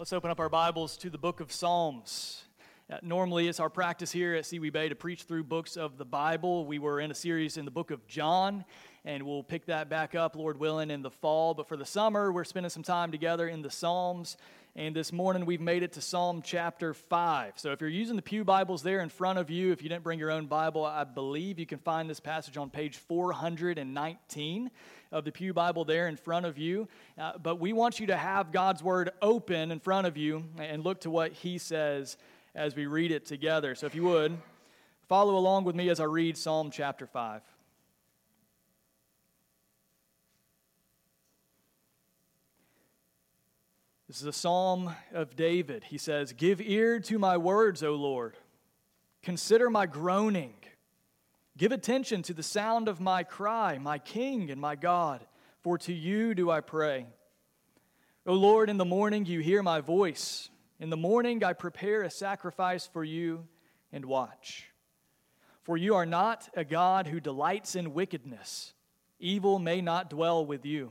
Let's open up our Bibles to the book of Psalms. Uh, normally, it's our practice here at Seawee Bay to preach through books of the Bible. We were in a series in the book of John, and we'll pick that back up, Lord willing, in the fall. But for the summer, we're spending some time together in the Psalms. And this morning, we've made it to Psalm chapter 5. So if you're using the Pew Bibles there in front of you, if you didn't bring your own Bible, I believe you can find this passage on page 419 of the Pew Bible there in front of you. Uh, but we want you to have God's Word open in front of you and look to what He says as we read it together. So if you would, follow along with me as I read Psalm chapter 5. This is a psalm of David. He says, Give ear to my words, O Lord. Consider my groaning. Give attention to the sound of my cry, my King and my God, for to you do I pray. O Lord, in the morning you hear my voice. In the morning I prepare a sacrifice for you and watch. For you are not a God who delights in wickedness. Evil may not dwell with you.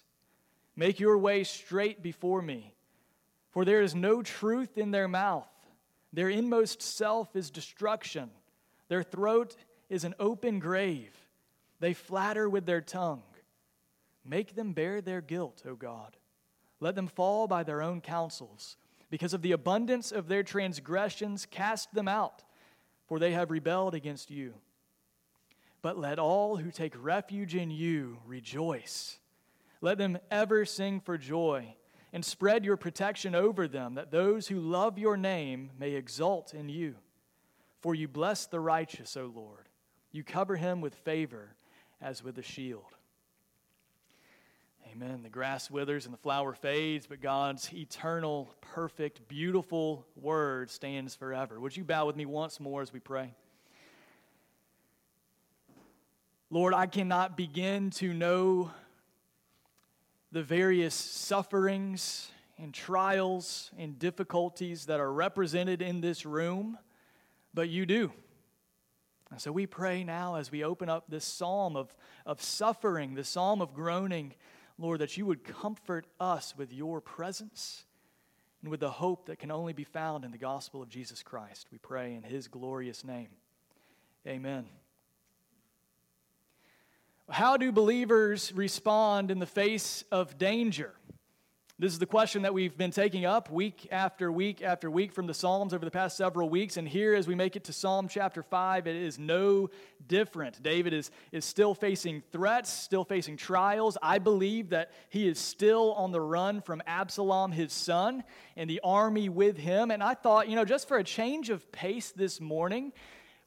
Make your way straight before me, for there is no truth in their mouth. Their inmost self is destruction. Their throat is an open grave. They flatter with their tongue. Make them bear their guilt, O God. Let them fall by their own counsels. Because of the abundance of their transgressions, cast them out, for they have rebelled against you. But let all who take refuge in you rejoice. Let them ever sing for joy and spread your protection over them, that those who love your name may exult in you. For you bless the righteous, O Lord. You cover him with favor as with a shield. Amen. The grass withers and the flower fades, but God's eternal, perfect, beautiful word stands forever. Would you bow with me once more as we pray? Lord, I cannot begin to know the various sufferings and trials and difficulties that are represented in this room, but you do. And so we pray now as we open up this psalm of, of suffering, the psalm of groaning, Lord, that you would comfort us with your presence and with the hope that can only be found in the gospel of Jesus Christ. We pray in his glorious name. Amen. How do believers respond in the face of danger? This is the question that we've been taking up week after week after week from the Psalms over the past several weeks. And here, as we make it to Psalm chapter 5, it is no different. David is, is still facing threats, still facing trials. I believe that he is still on the run from Absalom, his son, and the army with him. And I thought, you know, just for a change of pace this morning,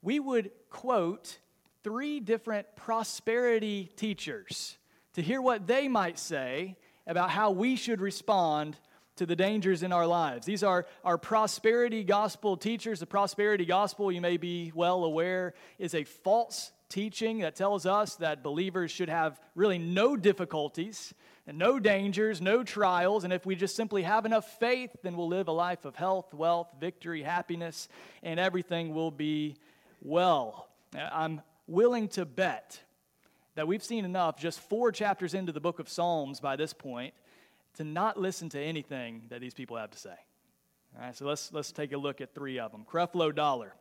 we would quote three different prosperity teachers to hear what they might say about how we should respond to the dangers in our lives. These are our prosperity gospel teachers. The prosperity gospel, you may be well aware, is a false teaching that tells us that believers should have really no difficulties and no dangers, no trials, and if we just simply have enough faith, then we'll live a life of health, wealth, victory, happiness, and everything will be well. I'm willing to bet that we've seen enough, just four chapters into the book of Psalms by this point, to not listen to anything that these people have to say. All right, so let's, let's take a look at three of them. Creflo Dollar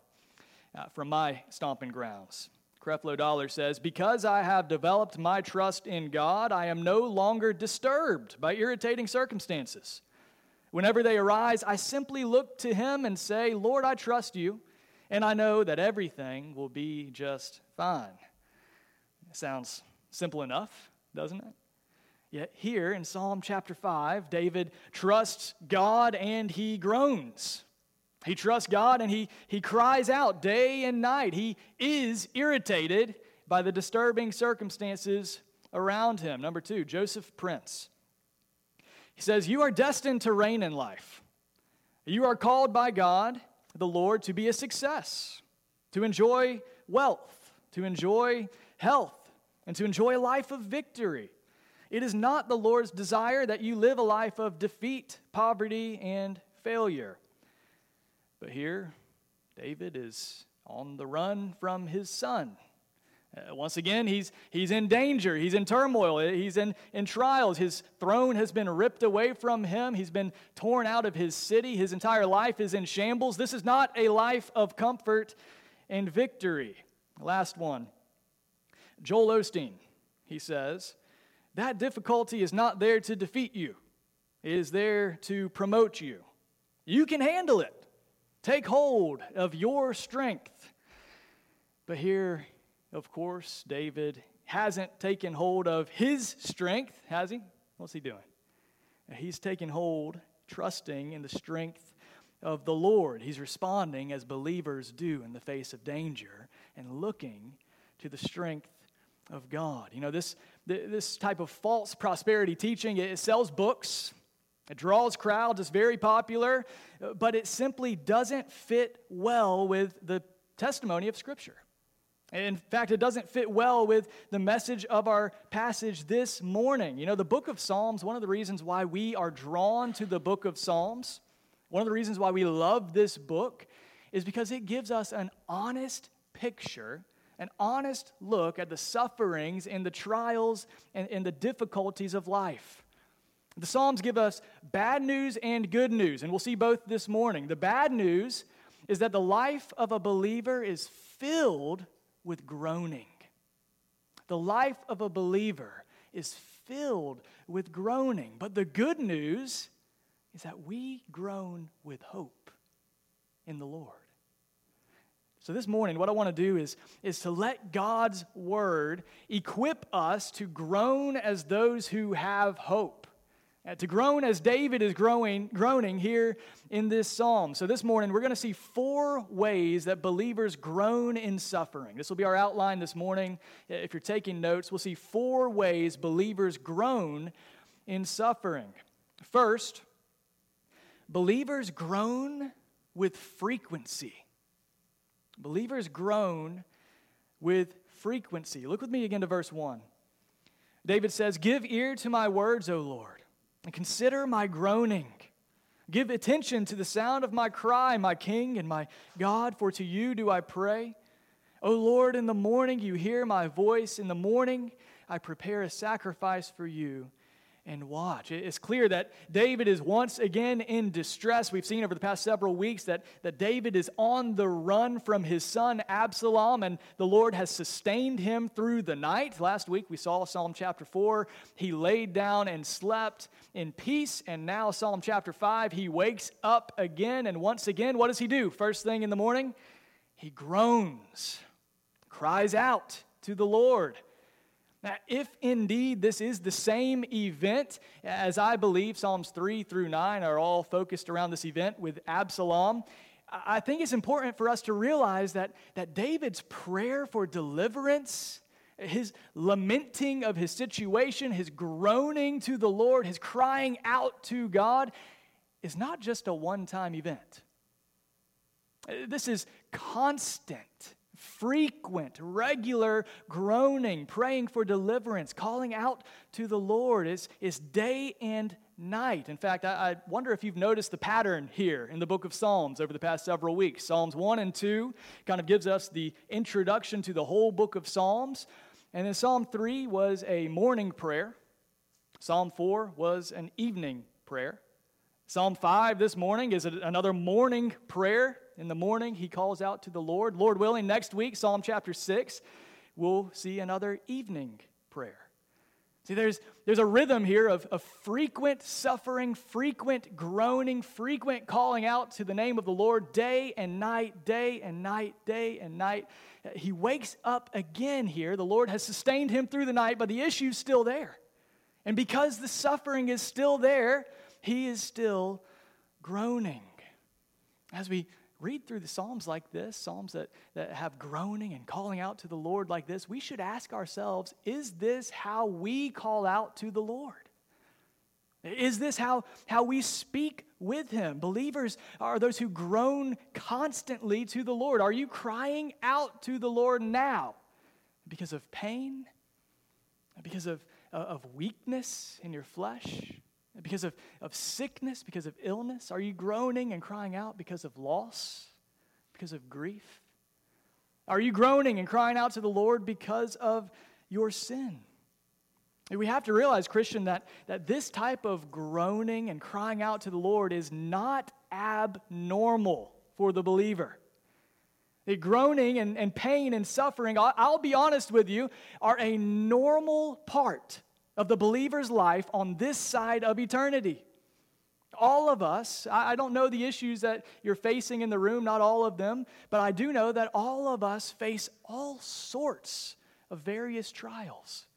uh, from my stomping grounds. Creflo Dollar says, Because I have developed my trust in God, I am no longer disturbed by irritating circumstances. Whenever they arise, I simply look to Him and say, Lord, I trust you, and I know that everything will be just fine. Sounds simple enough, doesn't it? Yet here in Psalm chapter 5, David trusts God and he groans. He trusts God and he, he cries out day and night. He is irritated by the disturbing circumstances around him. Number two, Joseph Prince. He says, You are destined to reign in life. You are called by God, the Lord, to be a success, to enjoy wealth, to enjoy health, and to enjoy a life of victory. It is not the Lord's desire that you live a life of defeat, poverty, and failure. But here, David is on the run from his son. Uh, once again, he's, he's in danger. He's in turmoil. He's in, in trials. His throne has been ripped away from him. He's been torn out of his city. His entire life is in shambles. This is not a life of comfort and victory. Last one. Joel Osteen, he says, that difficulty is not there to defeat you, it is there to promote you. You can handle it. Take hold of your strength. But here, of course, David hasn't taken hold of his strength, has he? What's he doing? He's taken hold, trusting in the strength of the Lord. He's responding as believers do in the face of danger and looking to the strength of God. You know, this, this type of false prosperity teaching, it sells books, it draws crowds, it's very popular, but it simply doesn't fit well with the testimony of Scripture. In fact, it doesn't fit well with the message of our passage this morning. You know, the book of Psalms, one of the reasons why we are drawn to the book of Psalms, one of the reasons why we love this book, is because it gives us an honest picture an honest look at the sufferings and the trials and, and the difficulties of life. The Psalms give us bad news and good news, and we'll see both this morning. The bad news is that the life of a believer is filled with groaning. The life of a believer is filled with groaning. But the good news is that we groan with hope in the Lord. So, this morning, what I want to do is, is to let God's word equip us to groan as those who have hope. Uh, to groan as David is growing, groaning here in this psalm. So, this morning, we're going to see four ways that believers groan in suffering. This will be our outline this morning. If you're taking notes, we'll see four ways believers groan in suffering. First, believers groan with frequency. Believers groan with frequency. Look with me again to verse 1. David says, Give ear to my words, O Lord, and consider my groaning. Give attention to the sound of my cry, my King and my God, for to you do I pray. O Lord, in the morning you hear my voice. In the morning I prepare a sacrifice for you and watch. It's clear that David is once again in distress. We've seen over the past several weeks that, that David is on the run from his son Absalom, and the Lord has sustained him through the night. Last week we saw Psalm chapter 4. He laid down and slept in peace, and now Psalm chapter 5, he wakes up again, and once again, what does he do? First thing in the morning, he groans, cries out to the Lord. Now, if indeed this is the same event, as I believe Psalms 3 through 9 are all focused around this event with Absalom, I think it's important for us to realize that, that David's prayer for deliverance, his lamenting of his situation, his groaning to the Lord, his crying out to God, is not just a one time event. This is constant frequent, regular groaning, praying for deliverance, calling out to the Lord is, is day and night. In fact, I, I, wonder if you've noticed the pattern here in the book of Psalms over the past several weeks. Psalms 1 and 2 kind of gives us the introduction to the whole book of Psalms. And then Psalm 3 was a morning prayer, Psalm 4 was an evening prayer. Psalm 5 this morning is another morning prayer in the morning, he calls out to the Lord. Lord willing, next week, Psalm chapter 6, we'll see another evening prayer. See, there's, there's a rhythm here of, of frequent suffering, frequent groaning, frequent calling out to the name of the Lord day and night, day and night, day and night. He wakes up again here. The Lord has sustained him through the night, but the issue's still there. And because the suffering is still there, he is still groaning. As we read through the Psalms like this, Psalms that, that have groaning and calling out to the Lord like this, we should ask ourselves is this how we call out to the Lord? Is this how, how we speak with Him? Believers are those who groan constantly to the Lord. Are you crying out to the Lord now because of pain? Because of, of weakness in your flesh? Because of, of sickness? Because of illness? Are you groaning and crying out because of loss? Because of grief? Are you groaning and crying out to the Lord because of your sin? We have to realize, Christian, that, that this type of groaning and crying out to the Lord is not abnormal for the believer. The groaning and, and pain and suffering, I'll, I'll be honest with you, are a normal part of the believer's life on this side of eternity. All of us, I don't know the issues that you're facing in the room, not all of them, but I do know that all of us face all sorts of various trials.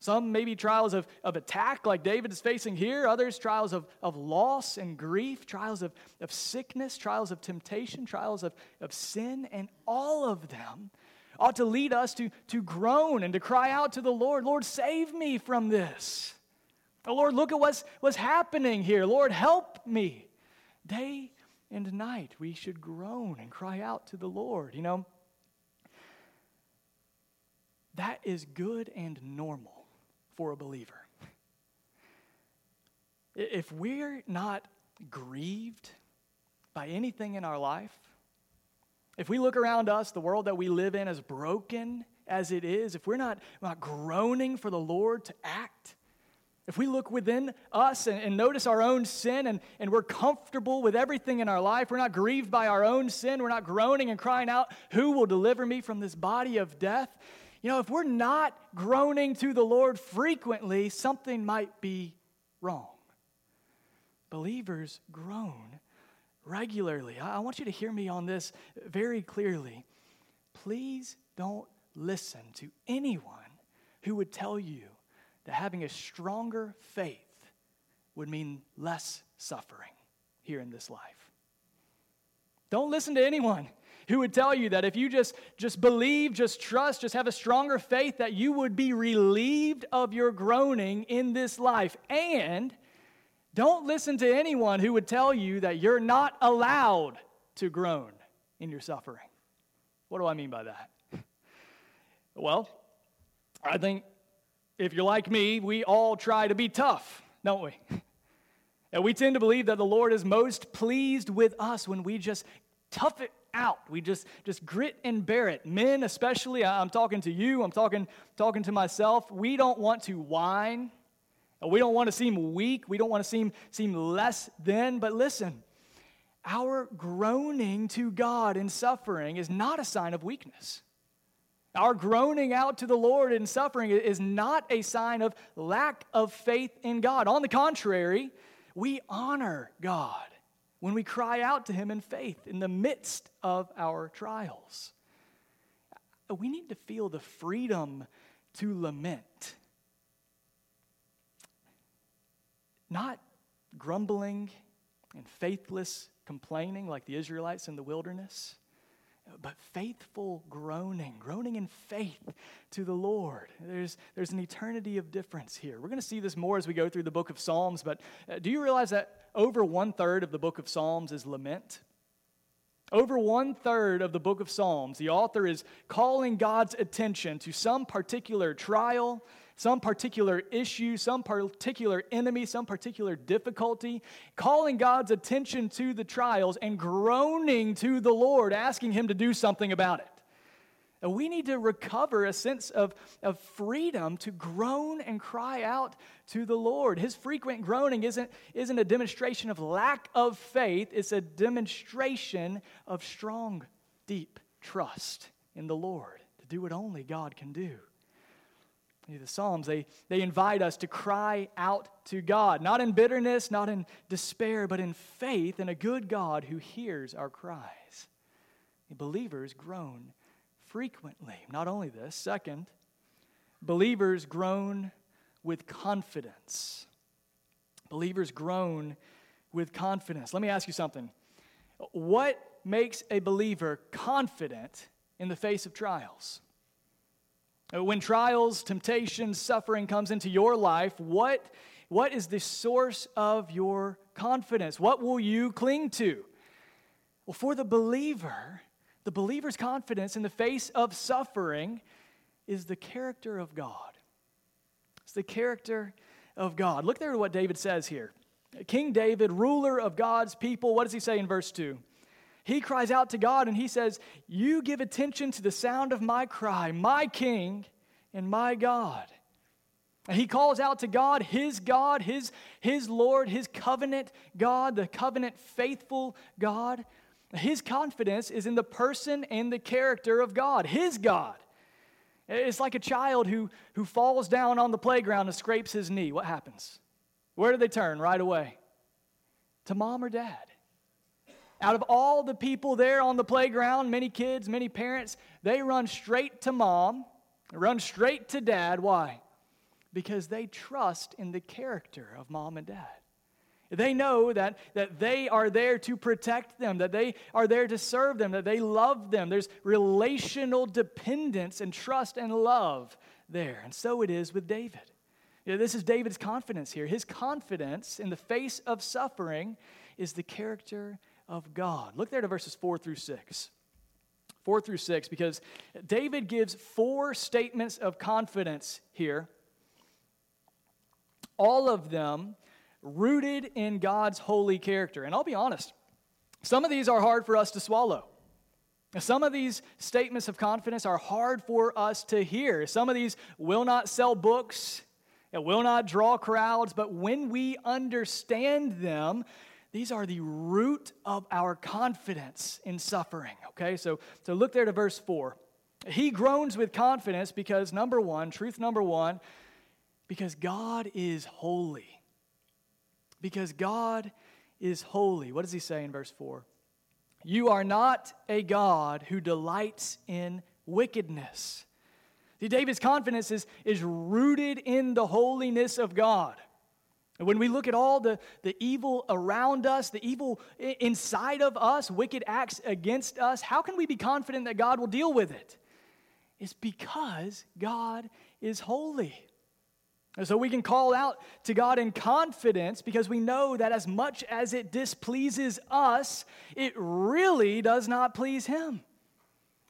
Some maybe trials of, of attack, like David is facing here, others trials of, of loss and grief, trials of, of sickness, trials of temptation, trials of, of sin, and all of them ought to lead us to, to groan and to cry out to the Lord, Lord, save me from this. Oh, Lord, look at what's, what's happening here. Lord, help me. Day and night, we should groan and cry out to the Lord. You know, that is good and normal for a believer. If we're not grieved by anything in our life, if we look around us, the world that we live in, as broken as it is, if we're not, not groaning for the Lord to act, if we look within us and, and, notice our own sin and, and we're comfortable with everything in our life, we're not grieved by our own sin, we're not groaning and crying out, Who will deliver me from this body of death? You know, if we're not groaning to the Lord frequently, something might be wrong. Believers groan regularly. I want you to hear me on this very clearly. Please don't listen to anyone who would tell you that having a stronger faith would mean less suffering here in this life. Don't listen to anyone who would tell you that if you just, just believe, just trust, just have a stronger faith, that you would be relieved of your groaning in this life. And don't listen to anyone who would tell you that you're not allowed to groan in your suffering. What do I mean by that? Well, I think if you're like me, we all try to be tough, don't we? And we tend to believe that the Lord is most pleased with us when we just tough it out. We just just grit and bear it. Men, especially, I'm talking to you, I'm talking talking to myself. We don't want to whine. We don't want to seem weak. We don't want to seem seem less than. But listen, our groaning to God in suffering is not a sign of weakness. Our groaning out to the Lord in suffering is not a sign of lack of faith in God. On the contrary, we honor God when we cry out to Him in faith in the midst of our trials. We need to feel the freedom to lament, not grumbling and faithless complaining like the Israelites in the wilderness but faithful groaning, groaning in faith to the Lord. There's, there's an eternity of difference here. We're going to see this more as we go through the book of Psalms, but uh, do you realize that over one third of the book of Psalms is lament? Over one third of the book of Psalms, the author is calling God's attention to some particular trial, some particular issue, some particular enemy, some particular difficulty, calling God's attention to the trials and groaning to the Lord, asking Him to do something about it. And we need to recover a sense of, of freedom to groan and cry out to the Lord. His frequent groaning isn't, isn't a demonstration of lack of faith, it's a demonstration of strong, deep trust in the Lord to do what only God can do. The Psalms, they, they invite us to cry out to God, not in bitterness, not in despair, but in faith in a good God who hears our cries. The believers groan frequently. Not only this, second, believers groan with confidence. Believers groan with confidence. Let me ask you something. What makes a believer confident in the face of trials? Uh, when trials, temptations, suffering comes into your life, what What is the source of your confidence? What will you cling to? Well, for the believer, the believer's confidence in the face of suffering is the character of God. It's the character of God. Look there at what David says here. King David, ruler of God's people, what does he say in verse 2? He cries out to God and he says, You give attention to the sound of my cry, my king and my God. And he calls out to God, his God, his, his Lord, his covenant God, the covenant faithful God. His confidence is in the person and the character of God, his God. It's like a child who, who falls down on the playground and scrapes his knee. What happens? Where do they turn right away? To mom or dad. Out of all the people there on the playground, many kids, many parents, they run straight to mom, run straight to dad. Why? Because they trust in the character of mom and dad. They know that, that they are there to protect them, that they are there to serve them, that they love them. There's relational dependence and trust and love there. And so it is with David. You know, this is David's confidence here. His confidence in the face of suffering is the character of God. Look there to verses 4 through 6. 4 through 6, because David gives four statements of confidence here, all of them rooted in God's holy character. And I'll be honest, some of these are hard for us to swallow. Some of these statements of confidence are hard for us to hear. Some of these will not sell books, it will not draw crowds, but when we understand them, these are the root of our confidence in suffering. Okay, so, so look there to verse 4. He groans with confidence because, number one, truth number one, because God is holy. Because God is holy. What does he say in verse 4? You are not a God who delights in wickedness. See, David's confidence is, is rooted in the holiness of God. And when we look at all the, the evil around us, the evil inside of us, wicked acts against us, how can we be confident that God will deal with it? It's because God is holy. And so we can call out to God in confidence because we know that as much as it displeases us, it really does not please Him.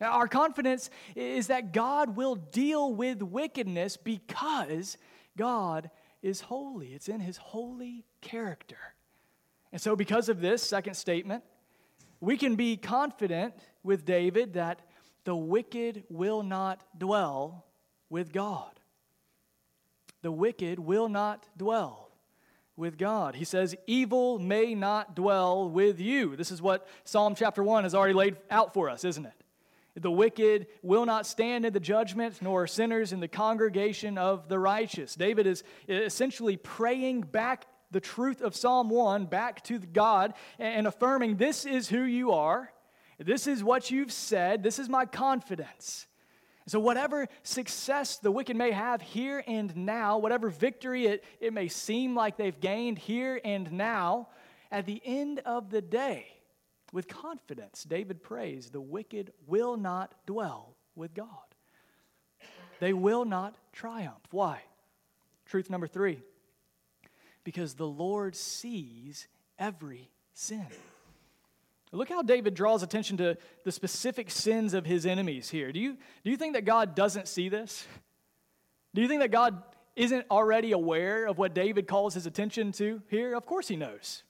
Now, our confidence is that God will deal with wickedness because God is holy. It's in his holy character. And so, because of this second statement, we can be confident with David that the wicked will not dwell with God. The wicked will not dwell with God. He says, Evil may not dwell with you. This is what Psalm chapter 1 has already laid out for us, isn't it? The wicked will not stand in the judgment, nor sinners in the congregation of the righteous. David is essentially praying back the truth of Psalm 1 back to God and affirming, This is who you are. This is what you've said. This is my confidence. So, whatever success the wicked may have here and now, whatever victory it, it may seem like they've gained here and now, at the end of the day, with confidence, David prays, the wicked will not dwell with God. They will not triumph. Why? Truth number three because the Lord sees every sin. Look how David draws attention to the specific sins of his enemies here. Do you, do you think that God doesn't see this? Do you think that God isn't already aware of what David calls his attention to here? Of course he knows.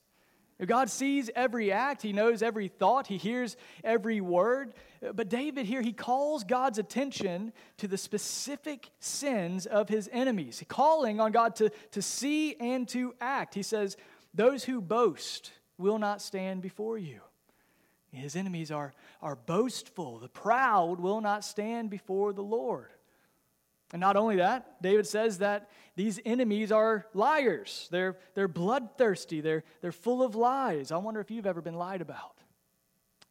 God sees every act, He knows every thought, He hears every word. But David here, he calls God's attention to the specific sins of his enemies, calling on God to, to see and to act. He says, Those who boast will not stand before you. His enemies are, are boastful. The proud will not stand before the Lord. And not only that, David says that these enemies are liars. They're, they're bloodthirsty. They're, they're full of lies. I wonder if you've ever been lied about.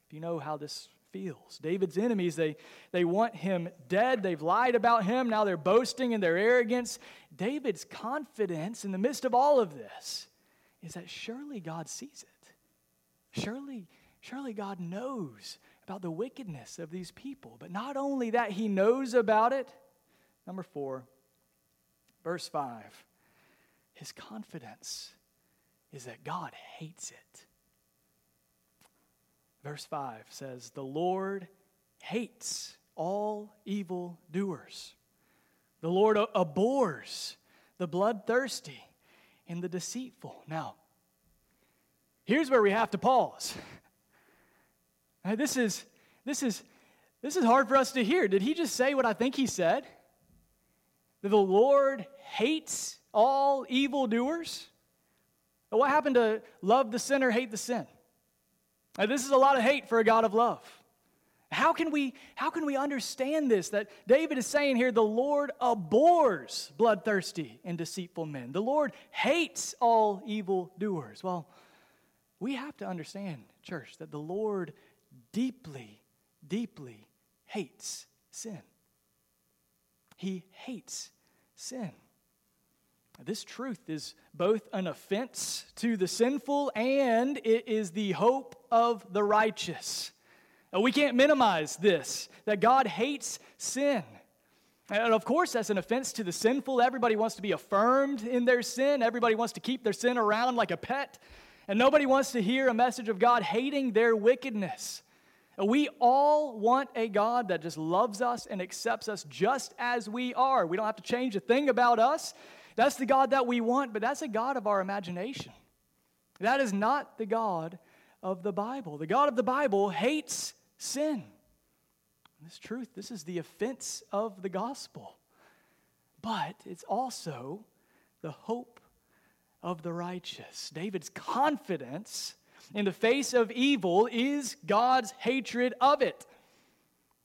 If you know how this feels. David's enemies, they, they want him dead. They've lied about him. Now they're boasting in their arrogance. David's confidence in the midst of all of this is that surely God sees it. Surely, surely God knows about the wickedness of these people. But not only that, he knows about it Number four, verse 5. his confidence is that God hates it. Verse 5 says, The Lord hates all evil doers. The Lord abhors the bloodthirsty and the deceitful. Now, here's where we have to pause. this is this is this is hard for us to hear. Did he just say what I think he said? That the Lord hates all evildoers? What happened to love the sinner, hate the sin? Now, this is a lot of hate for a God of love. How can we how can we understand this that David is saying here the Lord abhors bloodthirsty and deceitful men. The Lord hates all evil doers. Well, we have to understand, church, that the Lord deeply deeply hates sin. He hates sin. This truth is both an offense to the sinful and it is the hope of the righteous. Uh, we can't minimize this, that God hates sin. And of course, that's an offense to the sinful. Everybody wants to be affirmed in their sin, everybody wants to keep their sin around like a pet, and nobody wants to hear a message of God hating their wickedness. We all want a God that just loves us and accepts us just as we are. We don't have to change a thing about us. That's the God that we want, but that's a God of our imagination. That is not the God of the Bible. The God of the Bible hates sin. This truth, this is the offense of the gospel. But it's also the hope of the righteous. David's confidence in the face of evil is God's hatred of it.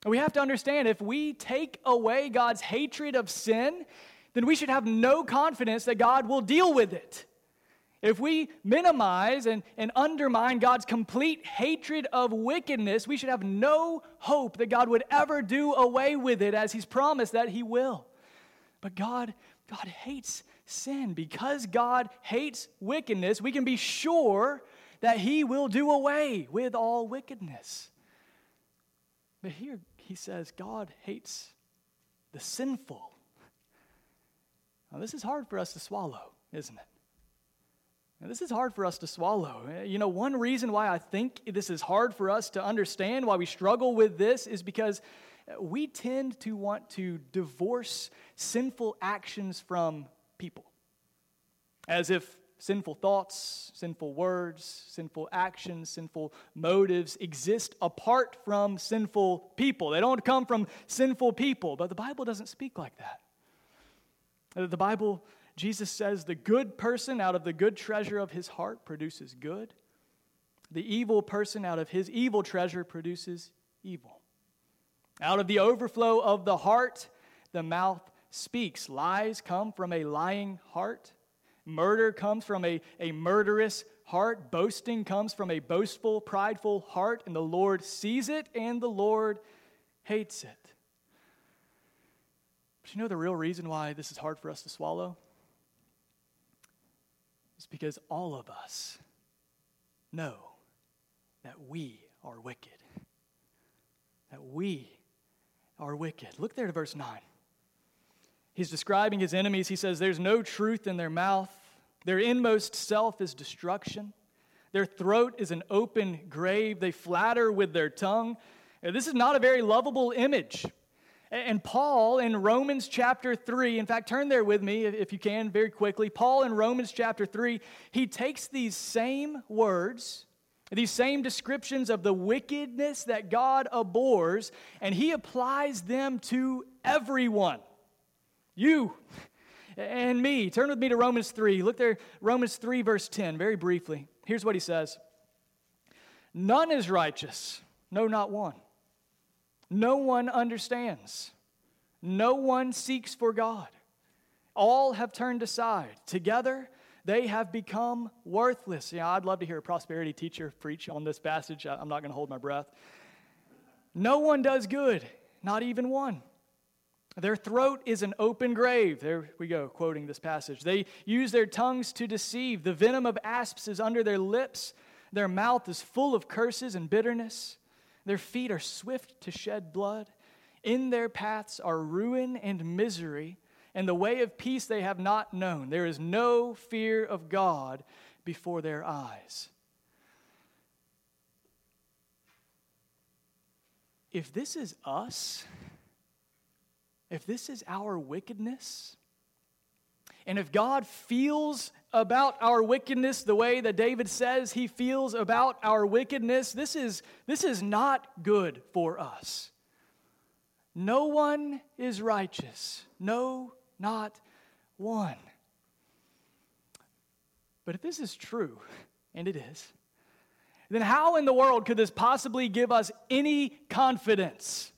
We have to understand if we take away God's hatred of sin, then we should have no confidence that God will deal with it. If we minimize and, and undermine God's complete hatred of wickedness, we should have no hope that God would ever do away with it as He's promised that He will. But God, God hates sin. Because God hates wickedness, we can be sure that he will do away with all wickedness. But here he says God hates the sinful. Now, this is hard for us to swallow, isn't it? Now, this is hard for us to swallow. You know, one reason why I think this is hard for us to understand, why we struggle with this, is because we tend to want to divorce sinful actions from people. As if sinful thoughts, sinful words, sinful actions, sinful motives exist apart from sinful people. They don't come from sinful people, but the Bible doesn't speak like that. Uh, the Bible, Jesus says, the good person out of the good treasure of his heart produces good. The evil person out of his evil treasure produces evil. Out of the overflow of the heart, the mouth speaks. Lies come from a lying heart. Murder comes from a, a murderous heart. Boasting comes from a boastful, prideful heart. And the Lord sees it and the Lord hates it. But you know the real reason why this is hard for us to swallow? It's because all of us know that we are wicked. That we are wicked. Look there to verse 9. He's describing his enemies. He says, There's no truth in their mouth. Their inmost self is destruction. Their throat is an open grave. They flatter with their tongue. This is not a very lovable image. And Paul in Romans chapter 3, in fact, turn there with me if you can very quickly. Paul in Romans chapter 3, he takes these same words, these same descriptions of the wickedness that God abhors, and he applies them to everyone. You and me. Turn with me to Romans 3. Look there, Romans 3, verse 10, very briefly. Here's what he says None is righteous, no, not one. No one understands. No one seeks for God. All have turned aside. Together, they have become worthless. Yeah, I'd love to hear a prosperity teacher preach on this passage. I'm not going to hold my breath. No one does good, not even one. Their throat is an open grave. There we go, quoting this passage. They use their tongues to deceive. The venom of asps is under their lips. Their mouth is full of curses and bitterness. Their feet are swift to shed blood. In their paths are ruin and misery, and the way of peace they have not known. There is no fear of God before their eyes. If this is us, if this is our wickedness, and if God feels about our wickedness the way that David says he feels about our wickedness, this is, this is not good for us. No one is righteous. No, not one. But if this is true, and it is, then how in the world could this possibly give us any confidence?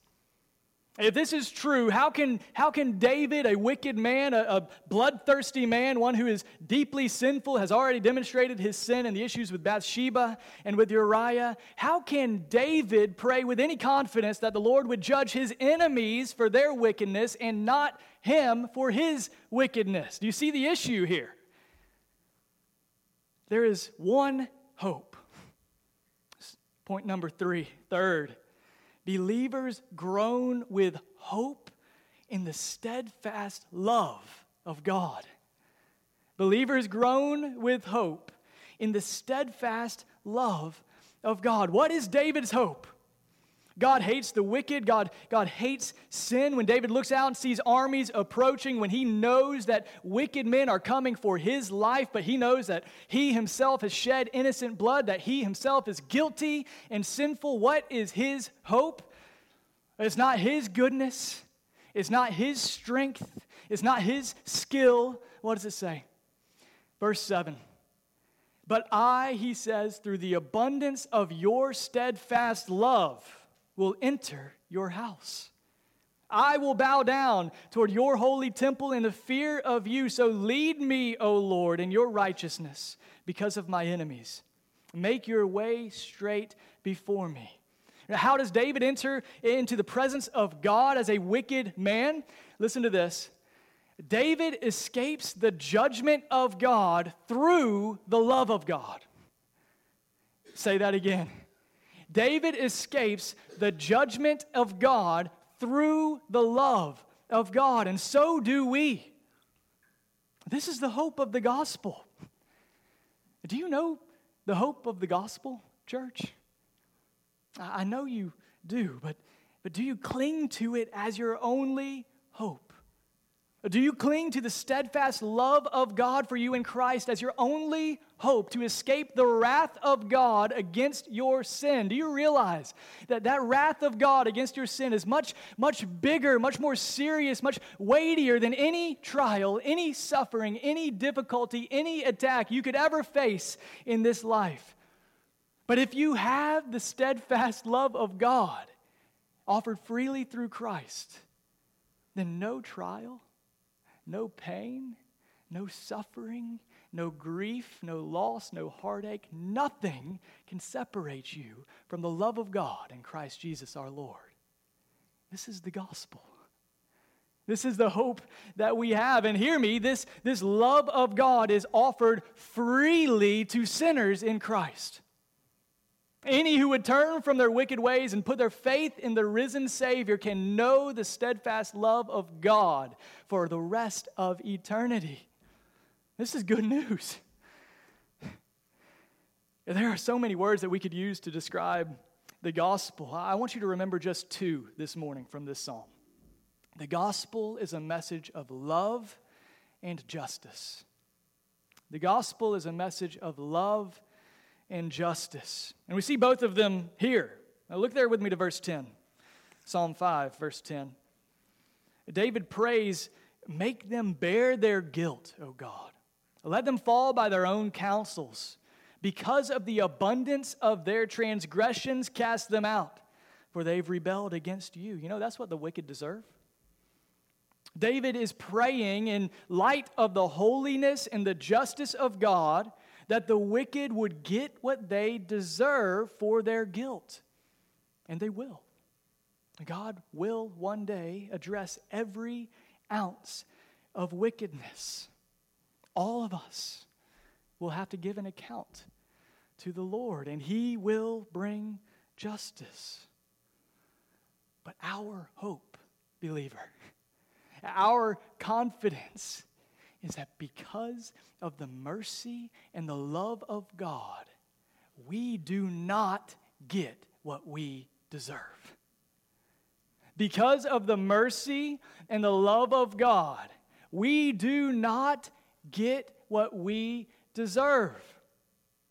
If this is true, how can, how can David, a wicked man, a, a, bloodthirsty man, one who is deeply sinful, has already demonstrated his sin and the issues with Bathsheba and with Uriah, how can David pray with any confidence that the Lord would judge his enemies for their wickedness and not him for his wickedness? Do you see the issue here? There is one hope. Point number three, third believers groan with hope in the steadfast love of God. Believers groan with hope in the steadfast love of God. What is David's hope? God hates the wicked. God, God hates sin. When David looks out and sees armies approaching, when he knows that wicked men are coming for his life, but he knows that he himself has shed innocent blood, that he himself is guilty and sinful, what is his hope? It's not his goodness, it's not his strength, it's not his skill. What does it say? Verse 7. But I, he says, through the abundance of your steadfast love, will enter your house. I will bow down toward your holy temple in the fear of you. So lead me, O Lord, in your righteousness because of my enemies. Make your way straight before me. How does David enter into the presence of God as a wicked man? Listen to this. David escapes the judgment of God through the love of God. Say that again. David escapes the judgment of God through the love of God, and so do we. This is the hope of the gospel. Do you know the hope of the gospel, church? I know you do, but, but do you cling to it as your only hope? Do you cling to the steadfast love of God for you in Christ as your only hope to escape the wrath of God against your sin? Do you realize that that wrath of God against your sin is much, much bigger, much more serious, much weightier than any trial, any suffering, any difficulty, any attack you could ever face in this life? But if you have the steadfast love of God offered freely through Christ, then no trial, no pain, no suffering, no grief, no loss, no heartache, nothing can separate you from the love of God in Christ Jesus our Lord. This is the gospel. This is the hope that we have. And hear me, this, this love of God is offered freely to sinners in Christ. Any who would turn from their wicked ways and put their faith in the risen Savior can know the steadfast love of God for the rest of eternity. This is good news. There are so many words that we could use to describe the gospel. I want you to remember just two this morning from this psalm. The gospel is a message of love and justice. The gospel is a message of love and justice. And we see both of them here. Now look there with me to verse 10. Psalm 5, verse 10. David prays, Make them bear their guilt, O God. Let them fall by their own counsels. Because of the abundance of their transgressions, cast them out, for they've rebelled against you. You know, that's what the wicked deserve. David is praying in light of the holiness and the justice of God that the wicked would get what they deserve for their guilt. And they will. God will one day address every ounce of wickedness. All of us will have to give an account to the Lord, and He will bring justice. But our hope, believer, Our confidence is that because of the mercy and the love of God, we do not get what we deserve. Because of the mercy and the love of God, we do not get what we deserve.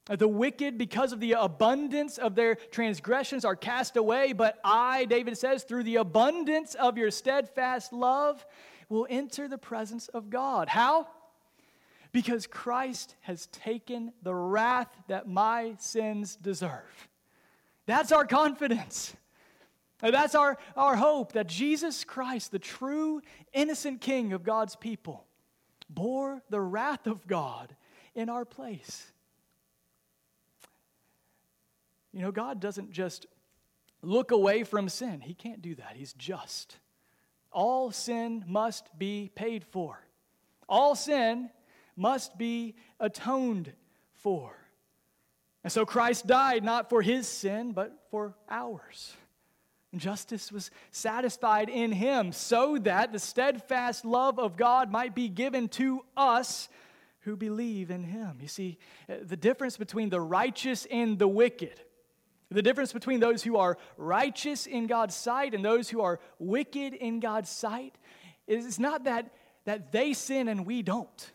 The wicked, because of the abundance of their transgressions, are cast away, but I, David says, through the abundance of your steadfast love, will enter the presence of God. How? Because Christ has taken the wrath that my sins deserve. That's our confidence. That's our, our hope that Jesus Christ, the true, innocent King of God's people, bore the wrath of God in our place. You know, God doesn't just look away from sin, He can't do that. He's just. All sin must be paid for, all sin must be atoned for. And so Christ died not for his sin, but for ours. And justice was satisfied in him so that the steadfast love of God might be given to us who believe in him. You see, the difference between the righteous and the wicked, the difference between those who are righteous in God's sight and those who are wicked in God's sight, is not that, that they sin and we don't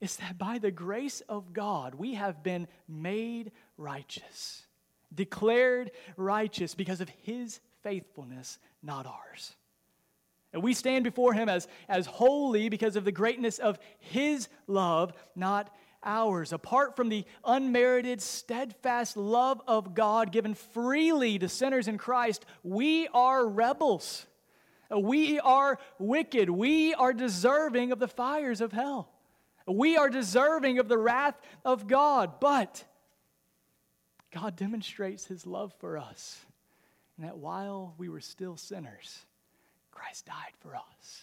It's that by the grace of God, we have been made righteous, declared righteous because of His faithfulness, not ours. And we stand before Him as, as holy because of the greatness of His love, not ours. Apart from the unmerited, steadfast love of God given freely to sinners in Christ, we are rebels. We are wicked. We are deserving of the fires of hell. We are deserving of the wrath of God, but God demonstrates his love for us. And that while we were still sinners, Christ died for us.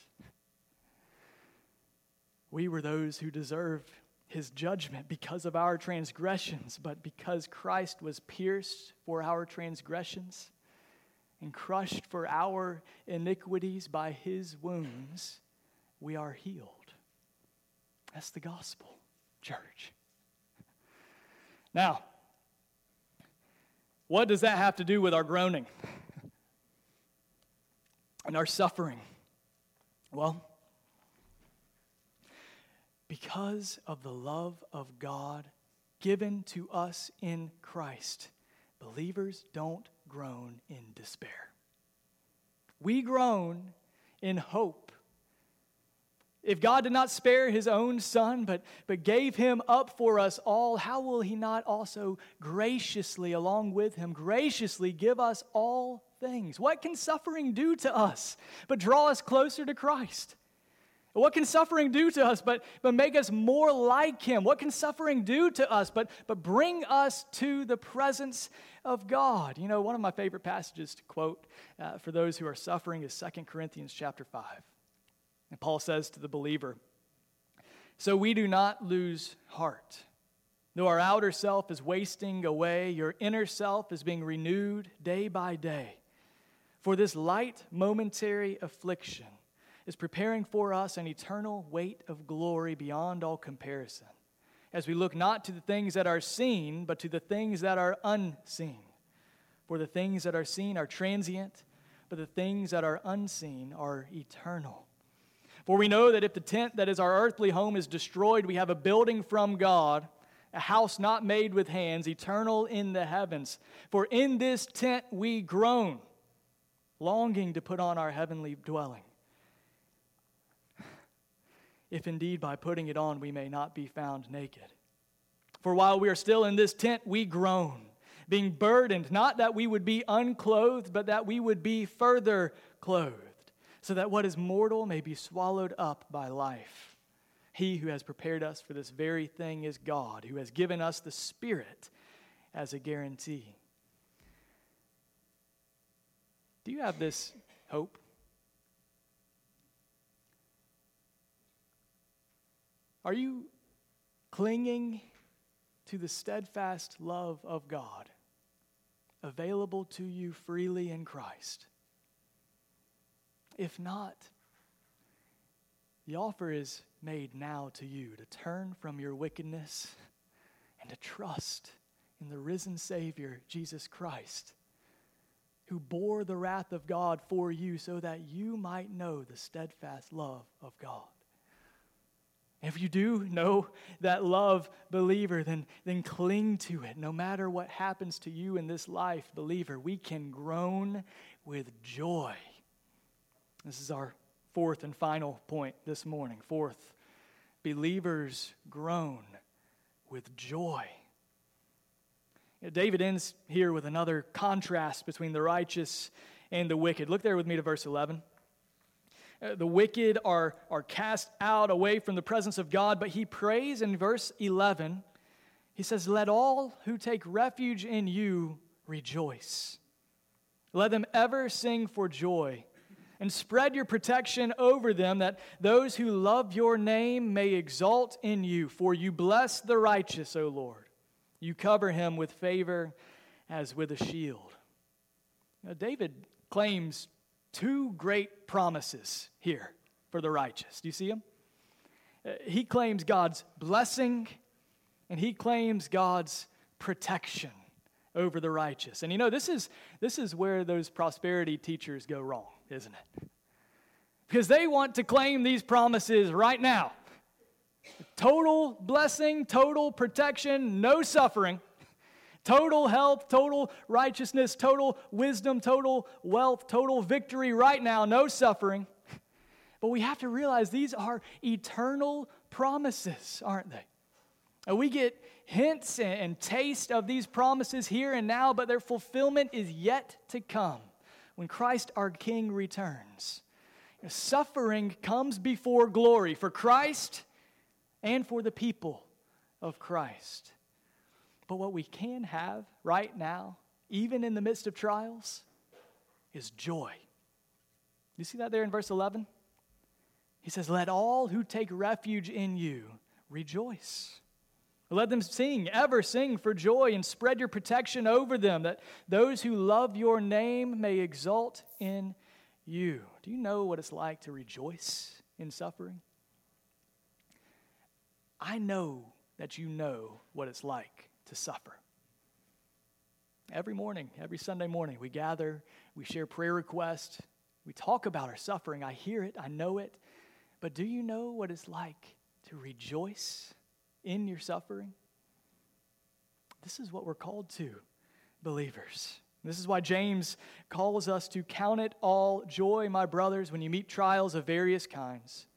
We were those who deserved his judgment because of our transgressions, but because Christ was pierced for our transgressions and crushed for our iniquities by his wounds, we are healed. That's the gospel, church. Now, what does that have to do with our groaning and our suffering? Well, because of the love of God given to us in Christ, believers don't groan in despair. We groan in hope if God did not spare his own son, but, but gave him up for us all, how will he not also graciously, along with him, graciously give us all things? What can suffering do to us but draw us closer to Christ? What can suffering do to us but, but make us more like him? What can suffering do to us but, but bring us to the presence of God? You know, one of my favorite passages to quote uh, for those who are suffering is 2 Corinthians chapter 5. And Paul says to the believer, So we do not lose heart. Though our outer self is wasting away, your inner self is being renewed day by day. For this light momentary affliction is preparing for us an eternal weight of glory beyond all comparison, as we look not to the things that are seen, but to the things that are unseen. For the things that are seen are transient, but the things that are unseen are eternal. For we know that if the tent that is our earthly home is destroyed, we have a building from God, a house not made with hands, eternal in the heavens. For in this tent we groan, longing to put on our heavenly dwelling. If indeed by putting it on we may not be found naked. For while we are still in this tent, we groan, being burdened, not that we would be unclothed, but that we would be further clothed so that what is mortal may be swallowed up by life. He who has prepared us for this very thing is God, who has given us the Spirit as a guarantee. Do you have this hope? Are you clinging to the steadfast love of God available to you freely in Christ? If not, The offer is made now to you to turn from your wickedness and to trust in the risen Savior, Jesus Christ, who bore the wrath of God for you so that you might know the steadfast love of God. If you do know that love, believer, then, then cling to it. No matter what happens to you in this life, believer, we can groan with joy. This is our fourth and final point this morning. Fourth, believers groan with joy. You know, David ends here with another contrast between the righteous and the wicked. Look there with me to verse 11. Uh, the wicked are, are cast out away from the presence of God, but he prays in verse 11. He says, Let all who take refuge in you rejoice. Let them ever sing for joy and spread your protection over them, that those who love your name may exalt in you. For you bless the righteous, O Lord. You cover him with favor as with a shield. Now, David claims two great promises here for the righteous. Do you see them? Uh, he claims God's blessing and he claims God's protection over the righteous. And you know, this is, this is where those prosperity teachers go wrong, isn't it? Because they want to claim these promises right now total blessing, total protection, no suffering, total health, total righteousness, total wisdom, total wealth, total victory right now, no suffering. But we have to realize these are eternal promises, aren't they? And we get hints and taste of these promises here and now, but their fulfillment is yet to come when Christ our King returns. Suffering comes before glory for Christ and for the people of Christ. But what we can have right now, even in the midst of trials, is joy. You see that there in verse 11? He says, Let all who take refuge in you rejoice. Let them sing, ever sing for joy, and spread your protection over them, that those who love your name may exult in you. Do you know what it's like to rejoice in suffering? I know that you know what it's like to suffer. Every morning, every Sunday morning, we gather, we share prayer requests, we talk about our suffering. I hear it, I know it. But do you know what it's like to rejoice in your suffering? This is what we're called to, believers. This is why James calls us to count it all joy, my brothers, when you meet trials of various kinds.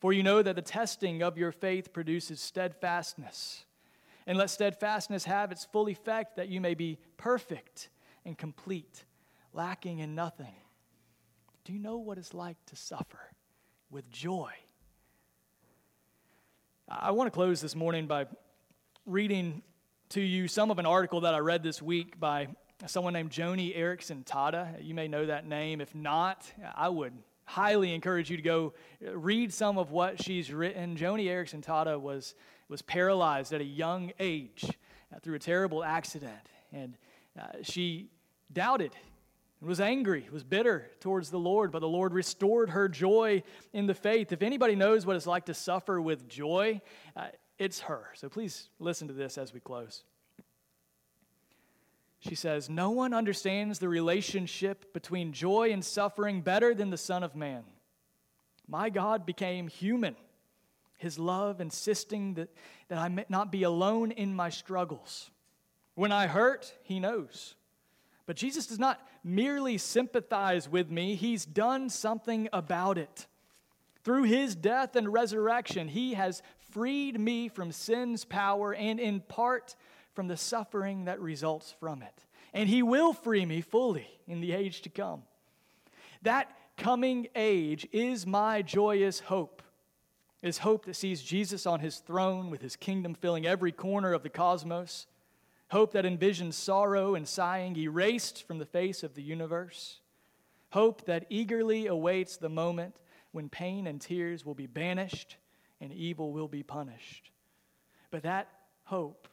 For you know that the testing of your faith produces steadfastness. And let steadfastness have its full effect, that you may be perfect and complete, lacking in nothing. Do you know what it's like to suffer with joy? I want to close this morning by reading to you some of an article that I read this week by someone named Joni Eareckson Tada. You may know that name. If not, I would highly encourage you to go read some of what she's written. Joni Eareckson Tada was, was paralyzed at a young age uh, through a terrible accident, and uh, she doubted and was angry, was bitter towards the Lord, but the Lord restored her joy in the faith. If anybody knows what it's like to suffer with joy, uh, it's her. So please listen to this as we close. She says, No one understands the relationship between joy and suffering better than the Son of Man. My God became human, his love insisting that, that I may not be alone in my struggles. When I hurt, he knows. But Jesus does not merely sympathize with me, he's done something about it. Through his death and resurrection, he has freed me from sin's power and in part from the suffering that results from it. And he will free me fully in the age to come. That coming age is my joyous hope. Is hope that sees Jesus on his throne with his kingdom filling every corner of the cosmos Hope that envisions sorrow and sighing erased from the face of the universe. Hope that eagerly awaits the moment when pain and tears will be banished and evil will be punished. But that hope,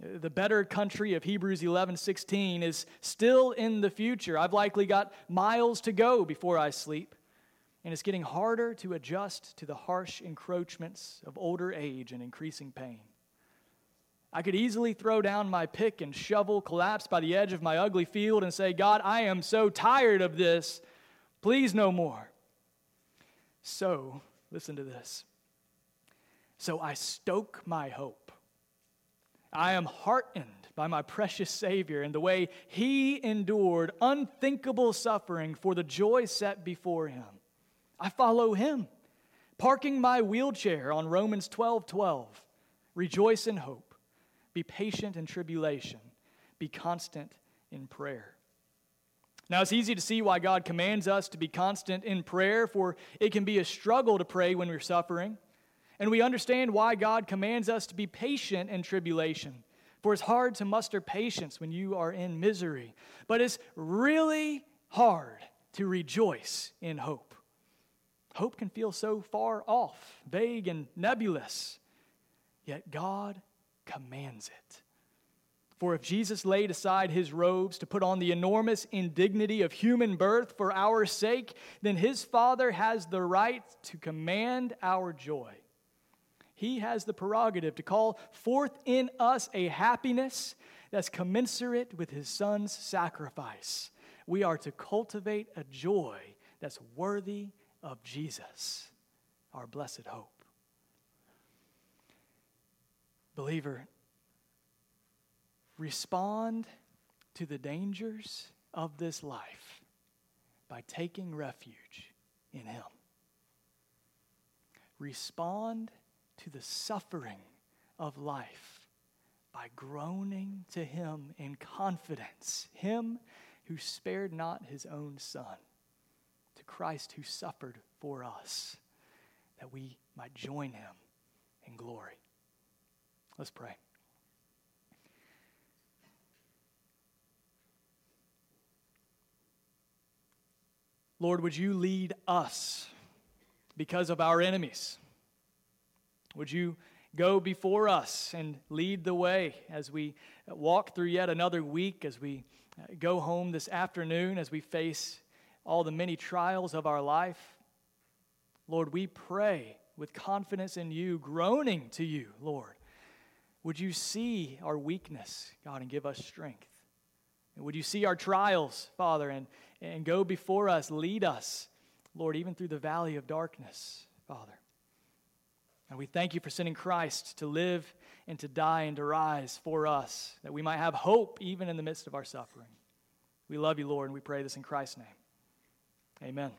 the better country of Hebrews 11 16, is still in the future. I've likely got miles to go before I sleep. And it's getting harder to adjust to the harsh encroachments of older age and increasing pain. I could easily throw down my pick and shovel, collapse by the edge of my ugly field, and say, God, I am so tired of this. Please, no more. So, listen to this. So I stoke my hope. I am heartened by my precious Savior and the way He endured unthinkable suffering for the joy set before Him. I follow Him, parking my wheelchair on Romans 12 12. Rejoice in hope, be patient in tribulation, be constant in prayer. Now, it's easy to see why God commands us to be constant in prayer, for it can be a struggle to pray when we're suffering. And we understand why God commands us to be patient in tribulation, for it's hard to muster patience when you are in misery. But it's really hard to rejoice in hope. Hope can feel so far off, vague, and nebulous, yet God commands it. For if Jesus laid aside his robes to put on the enormous indignity of human birth for our sake, then his Father has the right to command our joy. He has the prerogative to call forth in us a happiness that's commensurate with his Son's sacrifice. We are to cultivate a joy that's worthy of Jesus, our blessed hope. Believer, respond to the dangers of this life by taking refuge in Him. Respond to the suffering of life by groaning to Him in confidence, Him who spared not His own Son, Christ who suffered for us, that we might join Him in glory. Let's pray. Lord, would you lead us because of our enemies? Would you go before us and lead the way as we walk through yet another week, as we go home this afternoon, as we face all the many trials of our life? Lord, we pray with confidence in you, groaning to you, Lord. Would you see our weakness, God, and give us strength? And would you see our trials, Father, and, and go before us, lead us, Lord, even through the valley of darkness, Father. And we thank you for sending Christ to live and to die and to rise for us, that we might have hope even in the midst of our suffering. We love you, Lord, and we pray this in Christ's name. Amen.